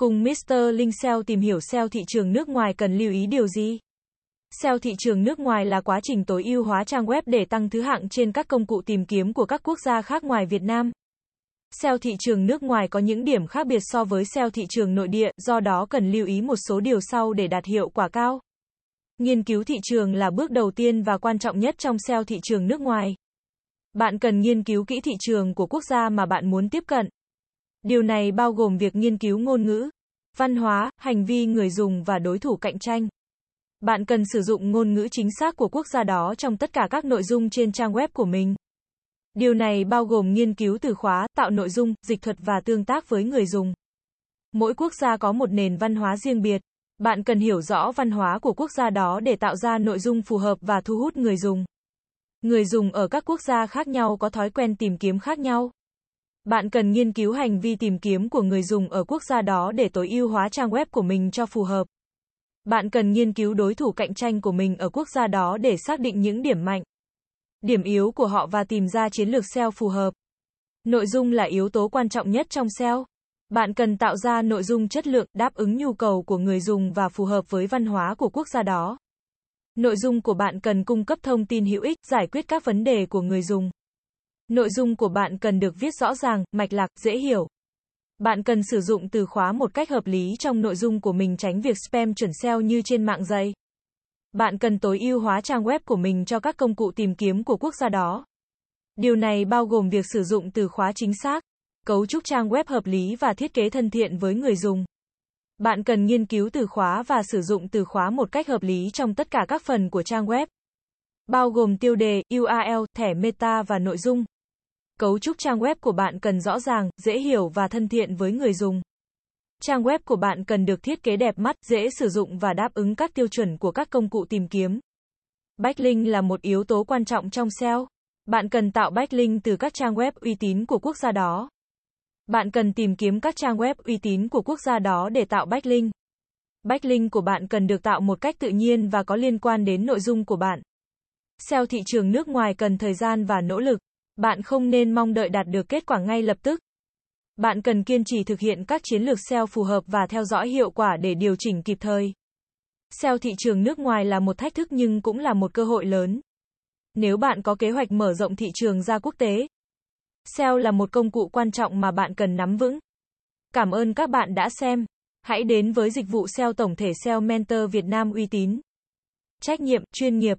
Cùng Mr. Linh SEO tìm hiểu SEO thị trường nước ngoài cần lưu ý điều gì? SEO thị trường nước ngoài là quá trình tối ưu hóa trang web để tăng thứ hạng trên các công cụ tìm kiếm của các quốc gia khác ngoài Việt Nam. SEO thị trường nước ngoài có những điểm khác biệt so với SEO thị trường nội địa, do đó cần lưu ý một số điều sau để đạt hiệu quả cao. Nghiên cứu thị trường là bước đầu tiên và quan trọng nhất trong SEO thị trường nước ngoài. Bạn cần nghiên cứu kỹ thị trường của quốc gia mà bạn muốn tiếp cận. Điều này bao gồm việc nghiên cứu ngôn ngữ, văn hóa, hành vi người dùng và đối thủ cạnh tranh. Bạn cần sử dụng ngôn ngữ chính xác của quốc gia đó trong tất cả các nội dung trên trang web của mình. Điều này bao gồm nghiên cứu từ khóa, tạo nội dung, dịch thuật và tương tác với người dùng. Mỗi quốc gia có một nền văn hóa riêng biệt. Bạn cần hiểu rõ văn hóa của quốc gia đó để tạo ra nội dung phù hợp và thu hút người dùng. Người dùng ở các quốc gia khác nhau có thói quen tìm kiếm khác nhau. Bạn cần nghiên cứu hành vi tìm kiếm của người dùng ở quốc gia đó để tối ưu hóa trang web của mình cho phù hợp. Bạn cần nghiên cứu đối thủ cạnh tranh của mình ở quốc gia đó để xác định những điểm mạnh, điểm yếu của họ và tìm ra chiến lược SEO phù hợp. Nội dung là yếu tố quan trọng nhất trong SEO. Bạn cần tạo ra nội dung chất lượng, đáp ứng nhu cầu của người dùng và phù hợp với văn hóa của quốc gia đó. Nội dung của bạn cần cung cấp thông tin hữu ích, giải quyết các vấn đề của người dùng. Nội dung của bạn cần được viết rõ ràng, mạch lạc, dễ hiểu. Bạn cần sử dụng từ khóa một cách hợp lý trong nội dung của mình tránh việc spam chuẩn SEO như trên mạng dây. Bạn cần tối ưu hóa trang web của mình cho các công cụ tìm kiếm của quốc gia đó. Điều này bao gồm việc sử dụng từ khóa chính xác, cấu trúc trang web hợp lý và thiết kế thân thiện với người dùng. Bạn cần nghiên cứu từ khóa và sử dụng từ khóa một cách hợp lý trong tất cả các phần của trang web, bao gồm tiêu đề, URL, thẻ meta và nội dung. Cấu trúc trang web của bạn cần rõ ràng, dễ hiểu và thân thiện với người dùng. Trang web của bạn cần được thiết kế đẹp mắt, dễ sử dụng và đáp ứng các tiêu chuẩn của các công cụ tìm kiếm. Backlink là một yếu tố quan trọng trong SEO. Bạn cần tạo backlink từ các trang web uy tín của quốc gia đó. Bạn cần tìm kiếm các trang web uy tín của quốc gia đó để tạo backlink. Backlink của bạn cần được tạo một cách tự nhiên và có liên quan đến nội dung của bạn. SEO thị trường nước ngoài cần thời gian và nỗ lực. Bạn không nên mong đợi đạt được kết quả ngay lập tức. Bạn cần kiên trì thực hiện các chiến lược SEO phù hợp và theo dõi hiệu quả để điều chỉnh kịp thời. SEO thị trường nước ngoài là một thách thức nhưng cũng là một cơ hội lớn. Nếu bạn có kế hoạch mở rộng thị trường ra quốc tế, SEO là một công cụ quan trọng mà bạn cần nắm vững. Cảm ơn các bạn đã xem. Hãy đến với dịch vụ SEO tổng thể SEO Mentor Việt Nam uy tín. Trách nhiệm, chuyên nghiệp.